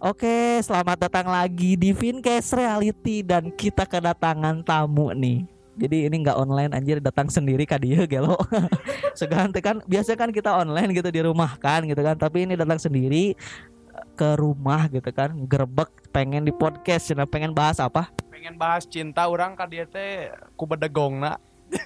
Oke, selamat datang lagi di Fincast Reality dan kita kedatangan tamu nih. Jadi ini nggak online anjir datang sendiri ka dia gelo. Seganti kan biasa kan kita online gitu di rumah kan gitu kan, tapi ini datang sendiri ke rumah gitu kan, gerbek pengen di podcast, cina pengen bahas apa? pengen bahas cinta orang ka dia teh ku bedegongna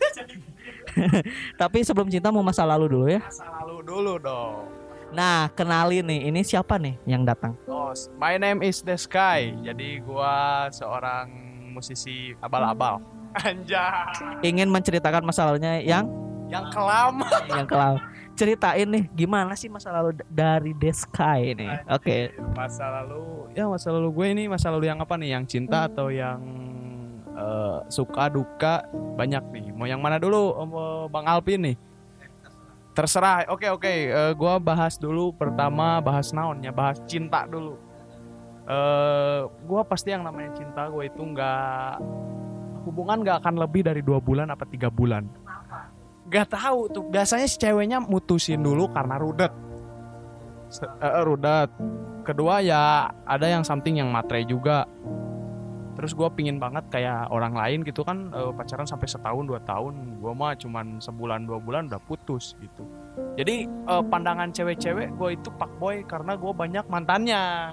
Tapi sebelum cinta mau masa lalu dulu ya. masa lalu dulu dong Nah, kenalin nih, ini siapa nih yang datang? oh, my name is the sky. Jadi gua seorang musisi abal-abal. Anjay. Ingin menceritakan masa lalunya yang? Yang kelam. Yang kelam. Ceritain nih gimana sih masa lalu dari Deskai nih. Oke. masa lalu ya masa lalu gue ini masa lalu yang apa nih? Yang cinta atau yang eh, suka duka? Banyak nih. Mau yang mana dulu Om, bang Alpin nih terserah. Oke oke. Eh, gua bahas dulu. Pertama bahas naonnya bahas cinta dulu. Eh gua pasti yang namanya cinta gue itu nggak hubungan nggak akan lebih dari dua bulan apa tiga bulan. Gak tahu tuh. Biasanya si ceweknya mutusin dulu karena rudet. Eh, rudet. Kedua ya ada yang something yang matre juga terus gue pingin banget kayak orang lain gitu kan eh, pacaran sampai setahun dua tahun gue mah cuman sebulan dua bulan udah putus gitu. Jadi eh, pandangan cewek-cewek gue itu pak boy karena gue banyak mantannya.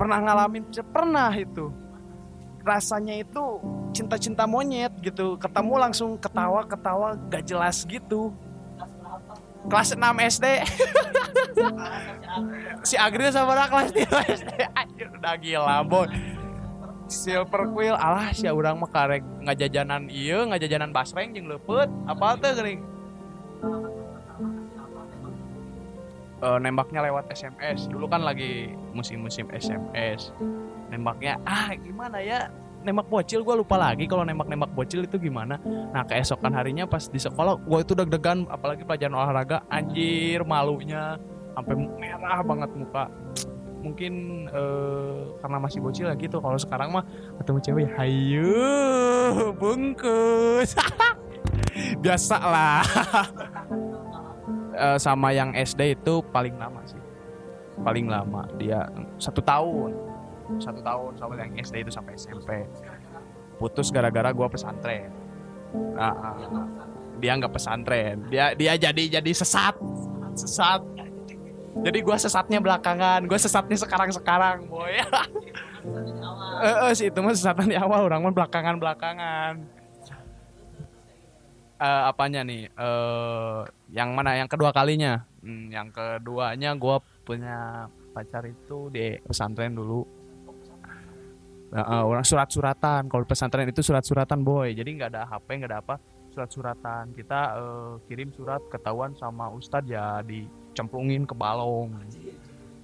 Pernah ngalamin pernah itu. Rasanya itu cinta-cinta monyet gitu ketemu langsung ketawa-ketawa gak jelas gitu. Kelas 6 SD si Agri sama orang 3 SD anjir udah gila boy Silver Quill alah si urang mah karek ngajajanan ieu ngajajanan basreng jeung leupet apa teh geuning Eh, nembaknya lewat SMS dulu kan lagi musim-musim SMS nembaknya ah gimana ya? Nembak bocil gue lupa lagi kalau nembak-nembak bocil itu gimana. Nah keesokan harinya pas di sekolah gue itu deg-degan apalagi pelajaran olahraga. Anjir malunya sampai merah banget muka. Mungkin eh, karena masih bocil ya gitu. Kalau sekarang mah ketemu cewek hayu bungkus. Biasa lah. Eh, sama yang SD itu paling lama sih. Paling lama. Dia satu tahun. Satu tahun sama yang SD itu sampai SMP putus gara-gara gua pesantren. Nah, ah. dia nggak pesantren. Dia dia jadi jadi sesat. Sesat jadi gua sesatnya belakangan gua sesatnya sekarang sekarang boy eh eh, sih itu mah sesatan di awal orang mah belakangan belakangan Eh, apanya nih? Eh yang mana? Yang kedua kalinya? Hmm, yang keduanya gua punya pacar itu di pesantren dulu. Eh, orang surat-suratan. Kalau pesantren itu surat-suratan boy. Jadi nggak ada HP nggak ada apa surat-suratan. Kita eh, kirim surat ketahuan sama ustadz ya dicemplungin ke balong.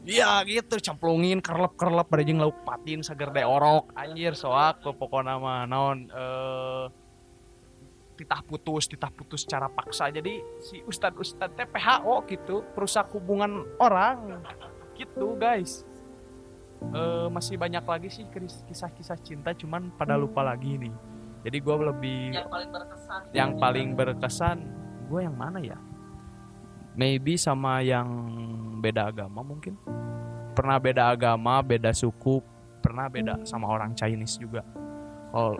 Iya gitu cemplungin kerlep kerlep pada jeung lauk patin sager de orok. Anjir soak ke pokoknya mah naon eh titah putus titah putus secara paksa. Jadi si ustadz ustadz teh PHO gitu perusak hubungan orang gitu guys. Eh, masih banyak lagi sih kisah-kisah cinta cuman pada lupa lagi nih. Jadi gue lebih Yang paling berkesan. yang paling berkesan gue yang mana ya maybe sama yang beda agama mungkin. Pernah beda agama beda suku pernah beda sama orang Chinese juga. Kalau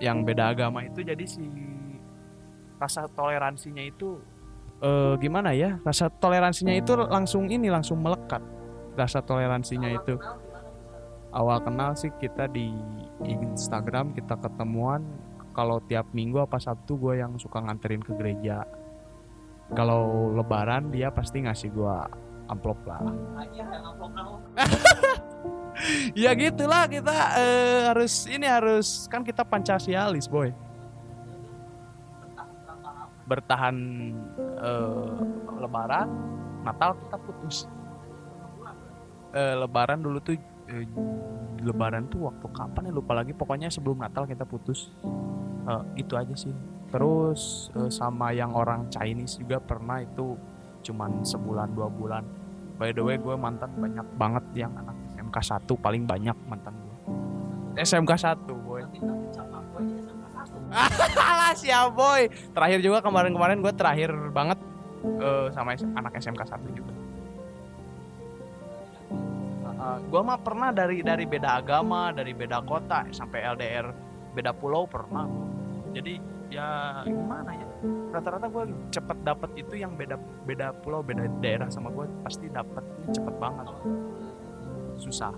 yang beda agama itu jadi si rasa toleransinya itu eh, gimana ya? Rasa toleransinya itu langsung ini langsung melekat. Rasa toleransinya itu awal kenal sih kita di Instagram kita ketemuan. Kalau tiap minggu apa Sabtu gue yang suka nganterin ke gereja kalau lebaran dia pasti ngasih gue amplop lah. Ya gitulah kita eh, harus ini harus kan kita pancasialis boy. Bertahan eh, lebaran Natal kita putus. Eh, lebaran dulu tuh eh, lebaran tuh waktu kapan ya? Lupa lagi. Pokoknya sebelum Natal kita putus. Eh, itu aja sih terus eh, sama yang orang Chinese juga pernah itu cuman sebulan dua bulan. By the way gue mantan banyak banget yang anak SMK 1 paling banyak mantan gue SMK 1 boy. Alah siap boy. Terakhir juga kemarin-kemarin gue terakhir banget eh, sama anak SMK 1 juga. Uh, gua mah pernah dari dari beda agama, dari beda kota sampai LDR beda pulau pernah. Jadi ya gimana ya? Rata-rata gua cepet dapet itu yang beda beda pulau, beda daerah sama gua pasti dapetnya cepet banget. Susah.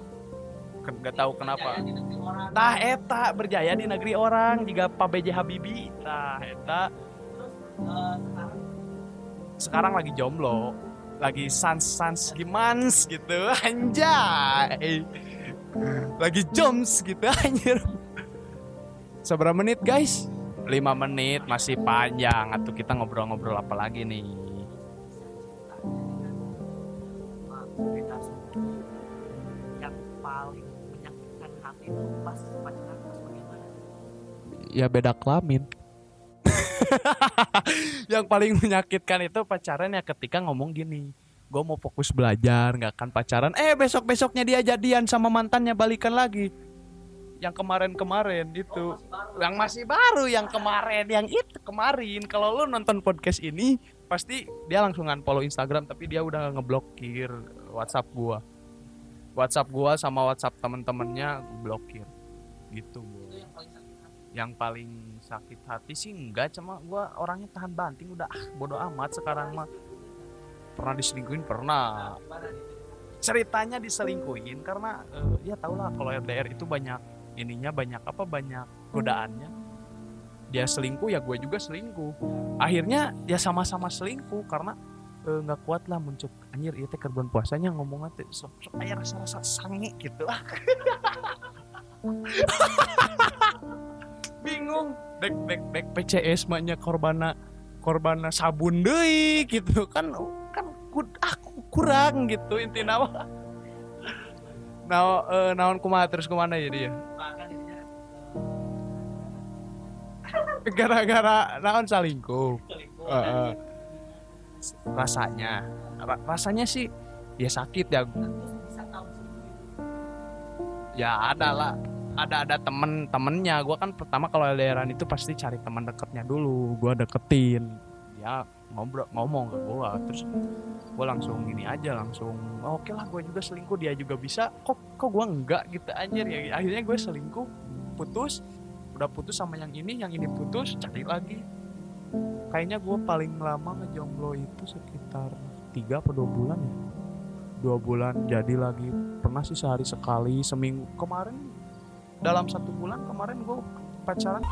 Ken- Gak tahu kenapa. Tah eta berjaya di negeri orang jika Pak BJ Habibie. Tah eta sekarang lagi jomblo lagi sans sans gimans gitu anjay lagi joms gitu anjir seberapa menit guys 5 menit masih panjang atau kita ngobrol-ngobrol apa lagi nih? Ya beda kelamin. Yang paling menyakitkan itu pacaran ya ketika ngomong gini gue mau fokus belajar nggak akan pacaran. Eh besok besoknya dia jadian sama mantannya balikan lagi yang kemarin-kemarin itu. Yang masih baru yang kemarin yang itu kemarin. Kalau lu nonton podcast ini pasti dia langsung unfollow Instagram tapi dia udah ngeblokir WhatsApp gua. WhatsApp gua sama WhatsApp temen-temennya gua blokir gitu gua yang paling sakit hati. Sih enggak cuma gua orangnya tahan banting udah ah bodo amat sekarang mah. Pernah diselingkuhin? Pernah. Ceritanya diselingkuhin karena eh, ya tau lah kalau LDR itu banyak ininya banyak apa banyak godaannya. Dia selingkuh ya gue juga selingkuh. Akhirnya ya sama-sama selingkuh karena eh, nggak kuat lah muncul. Anjir itu kerban puasanya ngomongnya teh sok sok aya rasa-rasa sange gitu. Ah bingung. Dek dek dek PCS maknya korbana korbana sabun deui gitu kan kan aku kurang gitu intinya mah nah eh, naon kumaha terus ke mana ya? Bahkan dirinya gara-gara naon salingkuh rasanya Ra- rasanya sih ya sakit ya. Ya ada lah. Ada ada temen temennya. Gue kan pertama kalau LDRan itu pasti cari teman deketnya dulu. Gue deketin. Ya ngobrol ngomong ke gue terus gue langsung ini aja langsung "Oh, oke lah gue juga selingkuh dia juga bisa. Kok kok gue enggak gitu anjir ya. Akhirnya gue selingkuh putus udah putus sama yang ini yang ini putus cari lagi. Kayaknya gue paling lama ngejomblo itu sekitar tiga atau dua bulan ya. Dua bulan jadi lagi pernah sih sehari sekali seminggu. Kemarin dalam satu bulan kemarin gue pacaran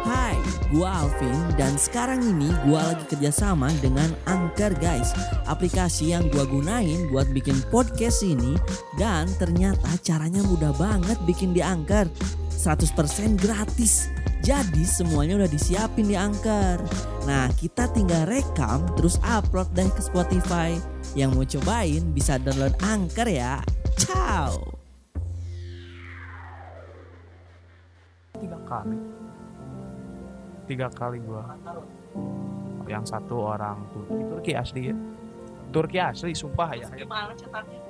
Hai, gua Alvin dan sekarang ini gua lagi kerjasama dengan Anchor guys. Aplikasi yang gua gunain buat bikin podcast ini Dan ternyata caranya mudah banget bikin di Anchor. 100% gratis. Jadi semuanya udah disiapin di Anchor. Nah kita tinggal rekam terus upload deh ke Spotify. Yang mau cobain bisa download Anchor ya. Ciao! Tiga kali tiga kali gue yang satu orang Turki. Turki asli ya? Turki asli sumpah ya. Gimana cetaknya?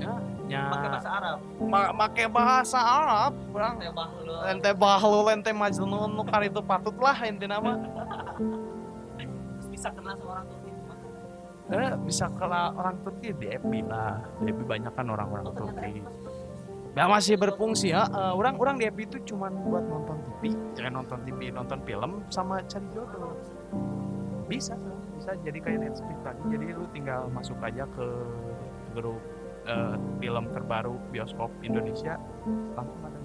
Ya nya pakai bahasa Arab. Ma- bahasa Arab. Orang ya lente bahlu lente majnun nu kan itu patut lah mah terus bisa kenal sama orang Turki eh, bisa kalau orang Turki di FB lah. Di FB banyak kan orang-orang Oh, ternyata Turki. Itu Ya masih berfungsi ya. Eh, orang di FB itu cuman buat nonton TV, jangan nonton TV, nonton film sama cari jodoh. Bisa, bisa jadi kayak Netflix tadi. Jadi lu tinggal masuk aja ke grup eh, film terbaru bioskop Indonesia langsung ada.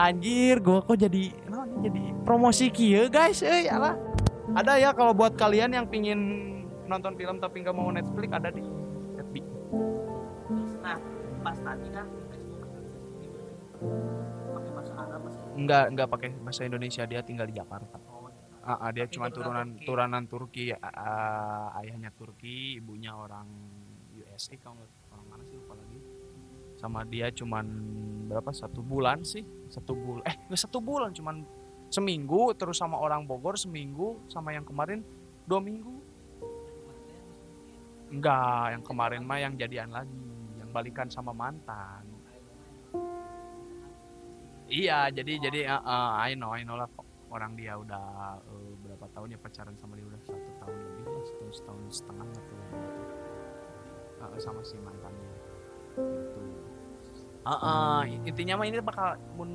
Anjir, gua kok jadi nah, jadi promosi kieu guys, eh alah. Ada ya kalau buat kalian yang pingin nonton film tapi nggak mau Netflix ada di FB. Nah pas tadi kan pakai bahasa Arab bahasa Enggak, enggak pakai bahasa Indonesia, dia tinggal di Jakarta. Oh, Ah, ah, dia Tapi cuma turunan Turki. turunan Turki, ah, ayahnya Turki, ibunya orang USA kalau nggak- orang mana sih lupa lagi. Sama dia cuman berapa satu bulan sih, satu bulan, eh nggak satu bulan, cuman seminggu, terus sama orang Bogor seminggu, sama yang kemarin dua minggu. Enggak, yang kemarin mah yang jadian lagi, yang balikan sama mantan. Iya, jadi jadi uh, uh, I know, I know lah orang dia udah uh, berapa tahun ya pacaran sama dia udah satu tahun lebih lah, setahun setahun setengah atau uh, sama si mantannya. Ah, intinya mah ini bakal mun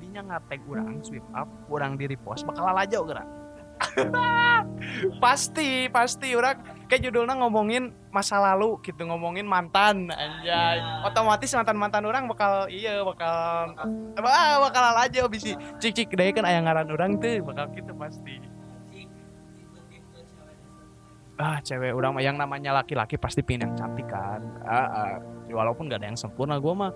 dinya ngatag urang sweep up, urang di repost bakal aja gerak. pasti, pasti orang kayak judulnya ngomongin masa lalu gitu, ngomongin mantan anjay. Otomatis mantan-mantan orang bakal iya bakal ah, bakal aja bisa cik-cik deh kan aya ngaran orang tuh bakal gitu pasti. Ah, cewek orang yang namanya laki-laki pasti pin yang cantik kan. Ah, ah, walaupun gak ada yang sempurna gue mah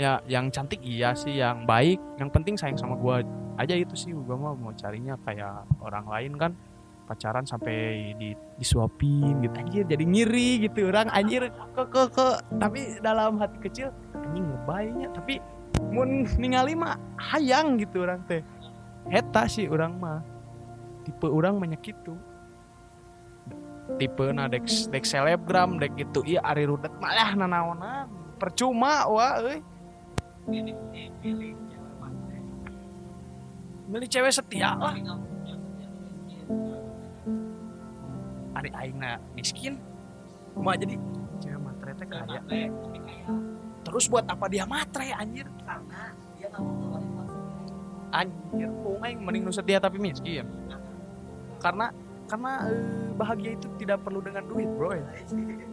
ya yang cantik iya sih yang baik yang penting sayang sama gua aja itu sih gua mah mau carinya kayak orang lain kan pacaran sampai di disuapin gitu. Anjir jadi ngiri gitu orang anjir. Ke ke ke tapi dalam hati kecil anjing ngebaynya tapi mun ningali mah hayang gitu orang teh. Heta sih orang mah. Tipe orang banyak itu. Tipe na dek dek selebgram dek itu iya ari rudet malah nanaonan. Percuma wah euy milih cewek setia lah. Ari aingna miskin. Cuma jadi cewek matre teh kaya. Terus buat apa dia matre anjir? Anjir oh aing mending nu setia tapi miskin. Karena karena eh, bahagia itu tidak perlu dengan duit bro.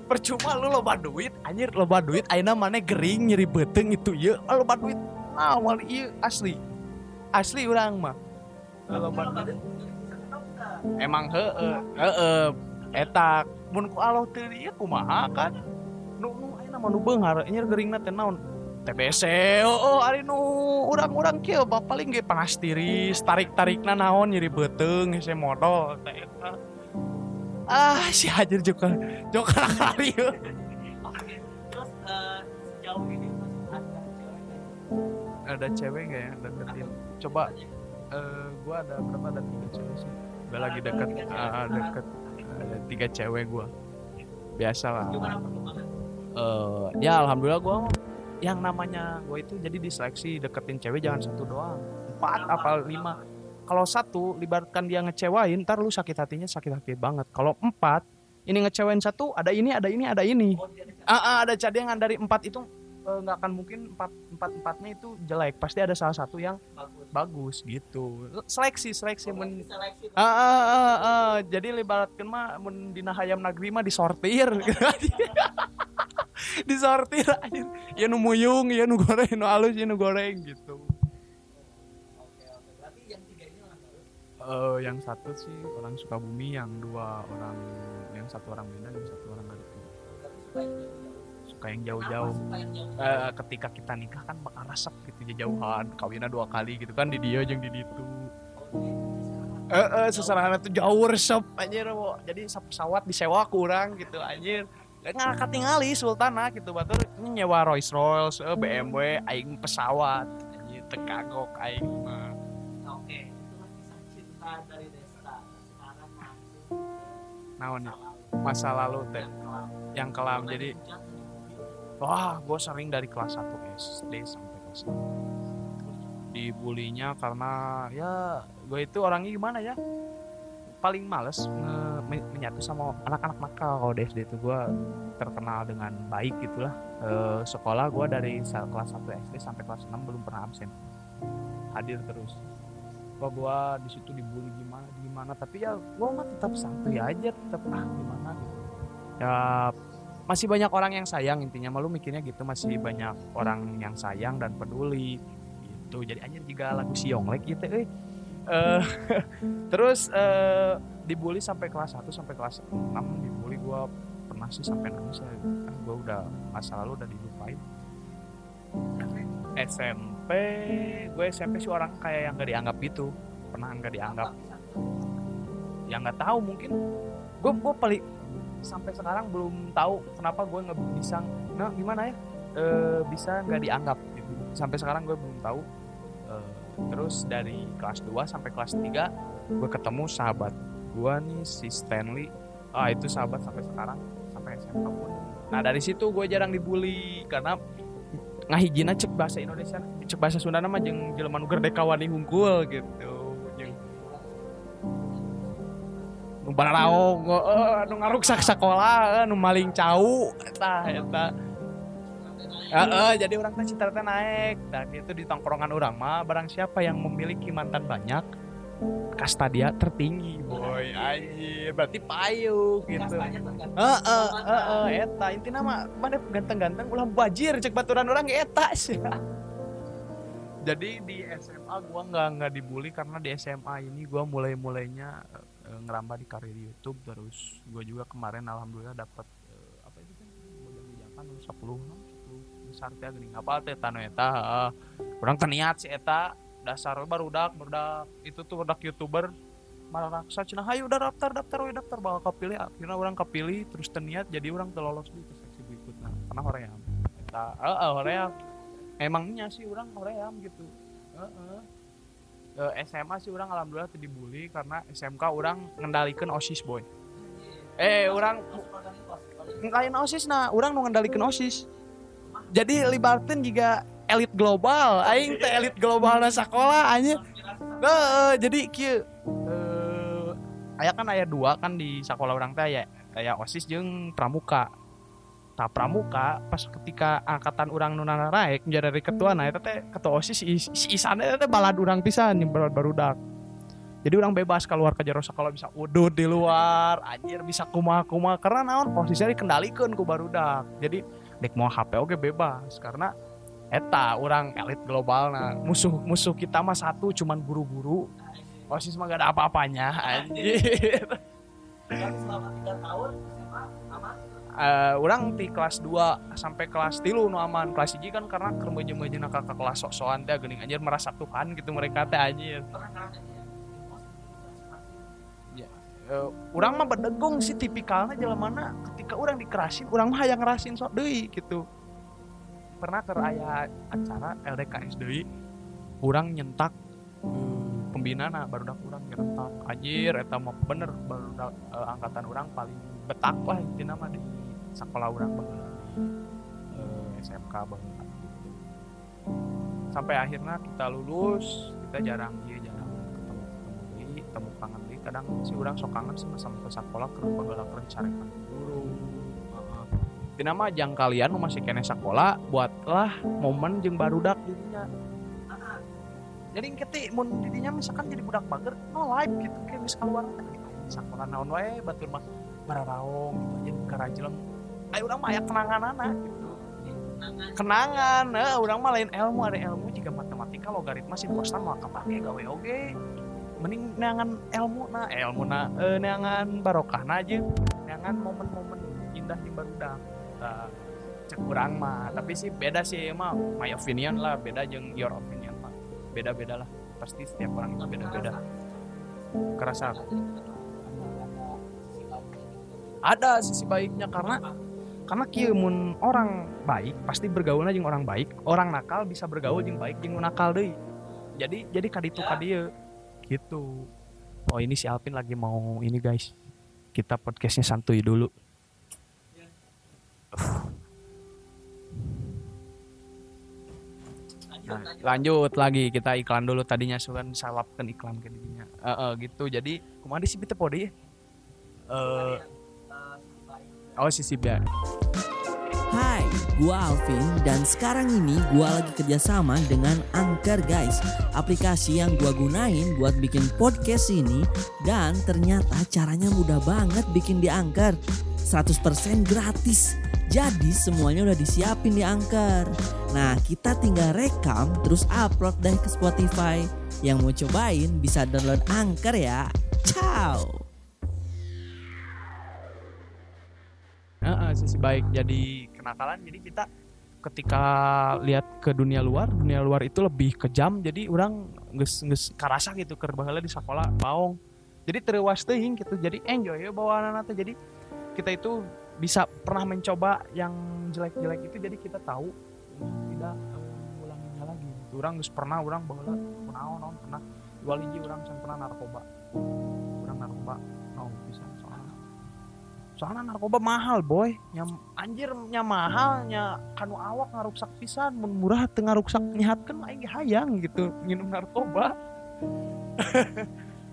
Percuma lu loba duit. Anjir loba duit aina mana gering nyeri beteng itu ya loba duit awal iya asli asli orang mah. Duit emang heeh heeh. Etak mun ku aloh teu ieu kumaha kan? Nu nu ayeuna mah nu beunghar nya geuringna teh naon? TBC oh, oh ari nu urang-urang kieu bak paling ge panas tiris tarik-tarikna naon nyeri beuteung hese modal teh eta. Ah si hajar joka joka kali ada cewek nggak ya deketin? Coba eh gua ada berapa ada tiga cewek sih. Gua lagi deket ah, deket ada tiga cewek gua. Biasa lah. Eh ya alhamdulillah gua yang namanya gua itu jadi diseleksi deketin cewek jangan satu doang. Empat apa lima. Kalau satu libatkan dia ngecewain ntar lu sakit hatinya sakit hati banget. Kalau empat ini ngecewain satu ada ini ada ini ada ini. Oh, dia ah, ah, ada cadangan dari empat itu nggak akan mungkin empat empat empatnya itu jelek pasti ada salah satu yang bagus. bagus gitu seleksi seleksi men Seleksi ah, ah, ah, ah. jadi libatkan mah mun dina hayam negeri mah disortir disortir aja ya nu muyung ya nu goreng nu halus ya nu goreng gitu Oke, oke. Berarti yang tiga ini orang. Eh yang satu sih orang Sukabumi yang dua orang yang satu orang Medan yang satu orang Garut suka yang jauh-jauh. yang yang? Eh, ketika kita nikah kan bakal resep gitu jauhan kawinnya dua kali gitu kan di dia jeung di ditu Oh, eh eh seserahan itu jauh resep anjir wo. jadi sa- pesawat disewa kurang gitu anjir nggak ketingali sultana gitu batur ini nyewa Rolls Royce eh, BMW aing pesawat anjir tekagok aing mah Oke, itu kisah cinta dari. Sekarang naon ya masa lalu teh Yang kelam. yang jadi wah gue sering dari kelas 1 SD sampai kelas 6 dibulinya karena ya gue itu orangnya gimana ya paling males nge- men- menyatu sama anak-anak nakal. Kalau di SD itu gue terkenal dengan baik gitulah. Eh, sekolah gue dari kelas 1 SD sampai kelas 6 belum pernah absen. Hadir terus. Wah gue di situ dibully gimana gimana? Tapi ya gue mah tetap santuy aja tetap ah gimana? Gitu ya masih banyak orang yang sayang intinya malu mikirnya gitu masih banyak orang yang sayang dan peduli gitu. Jadi anjir juga lagu si Yonglek gitu eh. Eh, terus eh, dibully sampai kelas 1 sampai kelas 6 dibully gua pernah sih sampai nangis ya. Kan gua udah masa lalu udah dilupain. SMP gue SMP sih orang kayak yang gak dianggap gitu pernah nggak dianggap. Ya nggak tahu mungkin gue gue paling sampai sekarang belum tahu kenapa gue nggak bisa nah gimana ya? Eh, bisa nggak dianggap? Gitu. Sampai sekarang gue belum tahu. Eh, terus dari kelas 2 sampai kelas 3 gue ketemu sahabat gue nih si Stanley. Ah itu sahabat sampai sekarang sampai SMA pun. Nah dari situ gue jarang dibully karena ngahijina cek bahasa Indonesia cek bahasa Sunda nama jeung jelema nu gerdekawani hungkul gitu bararaong uh, nu ngaruksak sekolah uh, nu maling cau eta eta. Heeh, jadi orang teh cita teh naik dan itu di tongkrongan orang mah barang siapa yang memiliki mantan banyak kasta dia tertinggi boy anjir berarti payung gitu. Heeh heeh eta intina mah mana ganteng-ganteng ulah bajir cek baturan orang eta sih. Jadi di SMA gua nggak nggak dibully karena di SMA ini gua mulai mulainya ngerambah di karir YouTube terus gua juga kemarin alhamdulillah dapat apa itu kan modal bijakan 10 besar teh geuning apa teh tanu eta heeh. urang teu niat si eta. Dasar barudak barudak itu tuh barudak youtuber. Malah raksa cina hayu udah daftar daftar we daftar. Bakal kepilih akhirnya orang kepilih terus teniat jadi orang terlolos di ke seksi berikutnya karena hoream eta heeh hoream emangnya sih orang hoream gitu Eh, SMA sih orang alhamdulillah teu dibully karena SMK orang ngendalikan OSIS boy. Eh orang lain OSIS nah orang nu ngendalikan OSIS. Jadi libatin juga elit global aing teh elit global na sekolah aja Heeh, jadi kieu eh aya kan aya dua kan di sekolah orang teh aya aya OSIS jeung pramuka tah pramuka pas ketika angkatan orang nu naik menjadi ketua nah eta teh ketua OSIS si, si Isan eta teh balad urang pisan nih baru barudak jadi orang bebas keluar ke jero sekolah bisa udut di luar anjir bisa kumaha-kumaha karena naon posisinya dikendalikan ku barudak jadi dek mau HP oke bebas karena eta orang elit global nah musuh musuh kita mah satu cuman buru-buru. Osis mah gak ada apa-apanya anjir Eh, orang di kelas 2 sampai kelas tilu nu aman. Kelas 1 kan karena kermeje-meje ke kelas sok-sokan teh geuning anjir merasa Tuhan gitu mereka teh anjir. Eh, orang mah berdegung sih tipikalnya jalan mana. Ketika orang dikerasin orang mah yang ngerasin sok deui gitu. Pernah ke acara LDKS deui orang nyentak hmm, pembina nah baru orang nyentak. Anjir eta mah bener baru angkatan orang paling betak lah intinya mah sekolah orang baheula di eh, SMK baheula gitu. sampai akhirnya kita lulus kita jarang iya jarang ketemu ketemu deui temu kangen deui kadang si orang sok kangen sih sama ke sekolah ke baheula keur carekan guru. Tina mah jang kalian masih kene sekolah buatlah momen jeung barudak dirinya jadi keti mun didinya misalkan jadi budak bager no live gitu kayak geus keluar. Sekolah naon wae batur mah bararaong gitu aja ayo urang mah aya kenangan anak gitu. Kenangan. Eh urang mah lain ilmu ada ilmu jika matematika logaritma sin kostan mah kapake gawe oge mending neangan ilmu na eh, ilmu na eh, neangan barokah na aja neangan momen-momen indah di barudak nah, cek urang mah. Tapi sih beda sih mah my opinion lah beda jeung your opinion mah. Beda-beda lah pasti setiap orang itu beda-beda. Kerasa. Ada sisi baiknya karena karena kieu mun orang baik pasti bergaulnya jeung orang baik. Orang nakal bisa bergaul jeung baik jeung nu nakal deui. Jadi jadi kaditu kadieu gitu. Oh ini si Alvin lagi mau ini guys. Kita podcastnya santuy dulu. Nah, lanjut. lagi. Kita iklan dulu tadinya sukan salapkan iklan ke dirinya. Eh, eh, gitu. Jadi ke mana sih kita podi ya. Eh, oh sisi biar Hai, gua Alvin dan sekarang ini gua lagi kerjasama dengan Anchor guys. Aplikasi yang gua gunain buat bikin podcast ini Dan ternyata caranya mudah banget bikin di Anchor. 100% gratis. Jadi semuanya udah disiapin di Anchor. Nah kita tinggal rekam terus upload deh ke Spotify. Yang mau cobain bisa download Anchor ya. Ciao Heeh, sisi baik jadi kenakalan. Jadi kita ketika lihat ke dunia luar dunia luar itu lebih kejam. Jadi orang nges nges karasa gitu keur baheula di sekolah baong jadi terwas teuing gitu. Jadi enjoy ya bawa anak jadi kita itu bisa pernah mencoba yang jelek-jelek itu. Jadi kita tahu tidak mengulanginya lagi. Gitu. orang geus pernah orang baheula kunaon naon pernah. Dua hiji orang pernah narkoba. Orang narkoba no bisa soalnya soalnya narkoba mahal boy. Nyam anjir nya mahal nya kanu awak ngaruksak pisan mun murah teu ngaruksak nyihatkeun aing ge hayang gitu minum narkoba.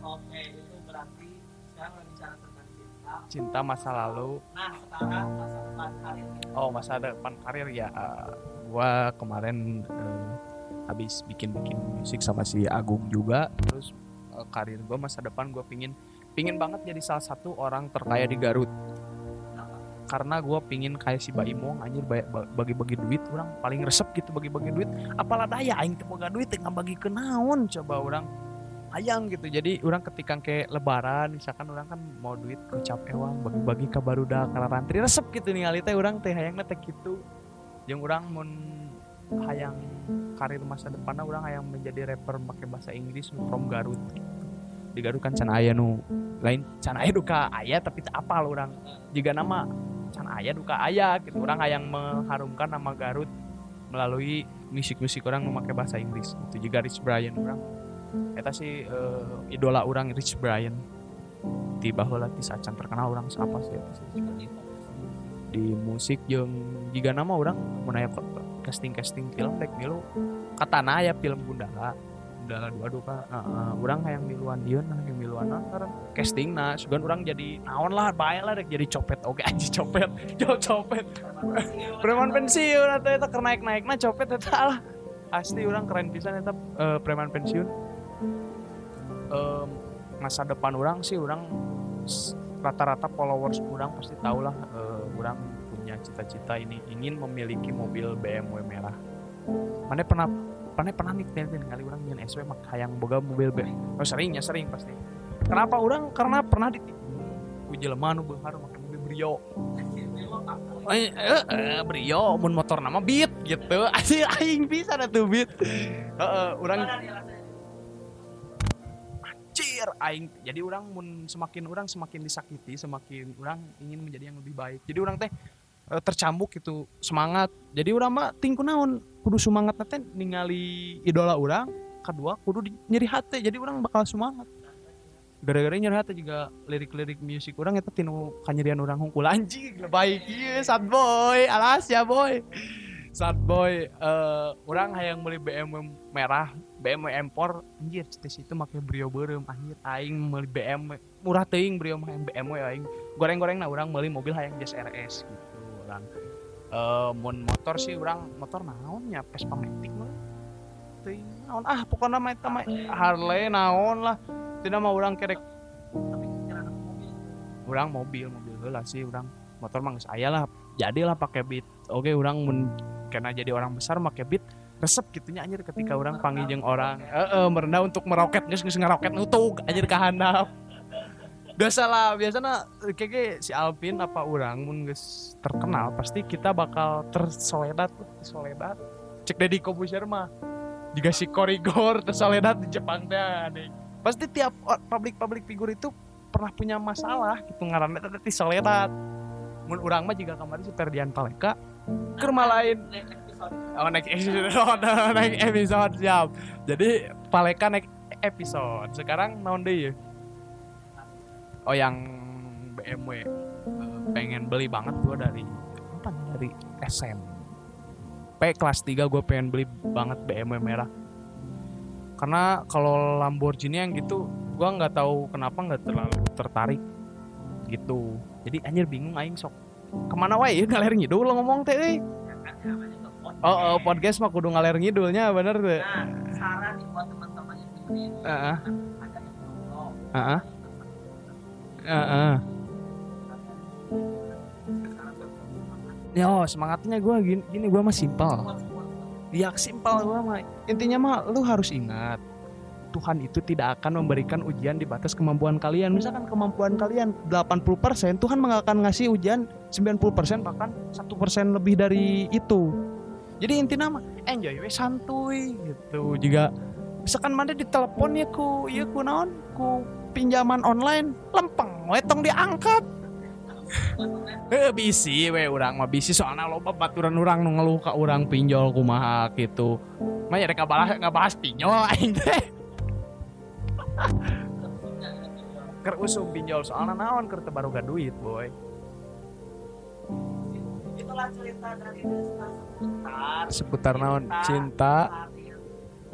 Oke, itu berarti sekarang berbicara tentang cinta. cinta masa lalu. Nah, sekarang masa depan karir. oh masa depan karir ya eh, gua kemarin eh, habis bikin-bikin musik sama si Agung juga. Terus eh, karir gua masa depan gua pingin pingin banget jadi salah satu orang terkaya di Garut karena gua pingin kayak si Baimong anjir ba- ba- bagi-bagi duit orang paling resep gitu bagi-bagi duit. Apalah daya aing teu boga duit teh bagi ke naon coba orang hayang gitu. Jadi orang ketika kayak lebaran misalkan orang kan mau duit gocap ewang bagi-bagi ke barudak ka rantri resep gitu ningali teh orang teh hayangna teh gitu. Yang orang mun hayang karir masa depannya orang hayang menjadi rapper pakai bahasa Inggris from Garut. Di Garut kan can aya nu lain can aya duka aya tapi tak apal orang. Jika nama can aya duka aya gitu. Orang hayang mengharumkan nama Garut melalui musik-musik orang memakai bahasa Inggris. Itu juga Rich Brian orang. Eta sih eh, idola orang Rich Brian. Di bahwa ti sacan terkenal orang siapa sih eta di musik yang jika nama orang menanya casting casting film dek milu. Katana ya film Gundala Gundala dua duka uh, orang yang miluan dia nah yang miluan sekarang casting nah sugan orang jadi naon lah baik lah dek jadi copet. Oke anjing copet. Jauh copet. Preman pensiun atau itu karena naik naik nah copet itu lah. Pasti orang keren pisan itu uh, preman pensiun. Em, masa depan orang sih orang rata-rata followers orang pasti tahu lah eh, orang punya cita-cita ini ingin memiliki mobil BMW merah. Mana pernah mana pernah nih nih kali orang nyen SW mak hayang boga mobil B. Oh seringnya sering pasti. Kenapa orang? Karena pernah ditipu. Ku jelema nu beunghar make mobil Brio. Eh, eh, eh, Brio mun motor nama Beat gitu. Asli aing bisa ada tuh Beat. Heeh, orang anjir aing jadi orang mun semakin orang semakin disakiti semakin orang ingin menjadi yang lebih baik jadi orang teh eh, tercambuk gitu semangat jadi orang mah tingku naon kudu semangat teh ningali idola orang kedua kudu nyeri hati jadi orang bakal semangat. Gara-gara nyeri hati juga lirik-lirik musik orang itu tinu kanyerian orang hungkul anjing baik iya sad boy alas ya boy. Sad boy eh, orang hayang beli BMW merah BMW impor anjir di situ make brio beureum anjir aing meuli BMW murah teuing brio mah BMW aing goreng-goreng nah urang meuli mobil hayang Jazz RS gitu urang mun motor sih urang motor naon nya Vespa Matic mah. Teuing naon. Ah pokoknya mah eta Harley naon lah. Tidak mah urang kerek. Urang mobil mobil heula sih urang. Motor mah geus aya lah. Jadilah pakai beat. Oke urang mun karena jadi orang besar pakai beat resep gitunya anjir ketika orang panggil orang. Eh merendah untuk meroket geus geus ngeroket nutug anjir ka handap biasa lah biasanya kayak si Alvin apa orang mun geus terkenal pasti kita bakal tersoledat tersoledat cek Deddy Kobusier mah juga si Korigor tersoledat di Jepang adek pasti tiap public public figur itu pernah punya masalah gitu ngaranna teh soledat mun urang mah juga kemarin si Ferdian Paleka keur lain Oh naik episode, oh, naik episode siap. Jadi Paleka naik episode. Sekarang naon deh ya? Oh yang BMW Eh, pengen beli banget gua dari apa nih, dari SMP kelas 3 gue pengen beli banget BMW merah. Karena kalau Lamborghini yang gitu gua nggak tahu kenapa nggak terlalu tertarik gitu. Jadi anjir bingung aing sok ke mana wae ya ngalir ngidul lo ngomong teh euy. Oh, oh, podcast mah kudu ngalir ngidulnya bener tuh. Nah, saran buat teman-teman yang dengerin. Heeh. Ada yang Heeh. Heeh. Yo, semangatnya gue gini, gini gue mah simpel. Ya simpel gue mah. Intinya mah lu harus ingat Tuhan itu tidak akan memberikan ujian di batas kemampuan kalian. Misalkan kemampuan kalian 80%, Tuhan nggak akan ngasih ujian 90% bahkan 1% lebih dari itu. Jadi intinya mah enjoy we santuy gitu. Juga misalkan mana ditelepon ya ku ya ku naon ku pinjaman online lempeng we tong diangkat Eh bisi we urang mah bisi soalnya loba baturan urang nu ngeluh ka urang pinjol kumaha gitu. Mah ya rek ngabalas ngabahas pinjol aing teh. Ker usum pinjol soalnya naon keur teu baruga duit boy. Itulah cerita dari seputar Seputar naon cinta karir,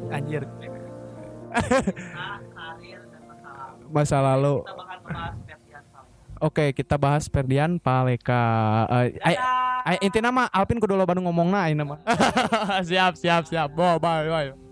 anjir cinta, karir masa lalu. masa lalu. Kita bakal membahas Ferdian Paleka. Oke, kita bahas Ferdian Paleka. Eh, ay, ay, inti nama Alvin kudu lo Bandung ngomong na nama. siap, siap, siap. Bo, bye, bye.